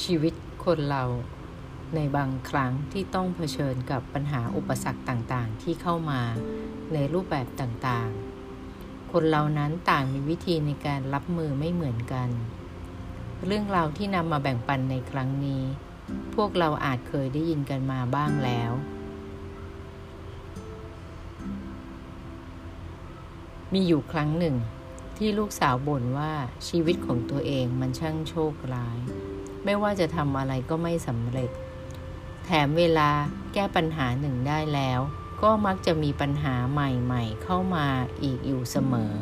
ชีวิตคนเราในบางครั้งที่ต้องเผชิญกับปัญหาอุปสรรคต่างๆ ที่เข้ามาในรูปแบบต่างๆ คนเรานั้นต่างมีวิธีในการรับมือไม่เหมือนกัน เรื่องราวที่นำมาแบ่งปันในครั้งนี้ พวกเราอาจเคยได้ยินกันมาบ้างแล้ว มีอยู่ครั้งหนึ่งที่ลูกสาวบ่นว่าชีวิตของตัวเองมันช่างโชคร้าย ไม่ว่าจะทำอะไรก็ไม่สำเร็จ แถมเวลาแก้ปัญหาหนึ่งได้แล้ว ก็มักจะมีปัญหาใหม่ๆ เข้ามาอีกอยู่เสมอ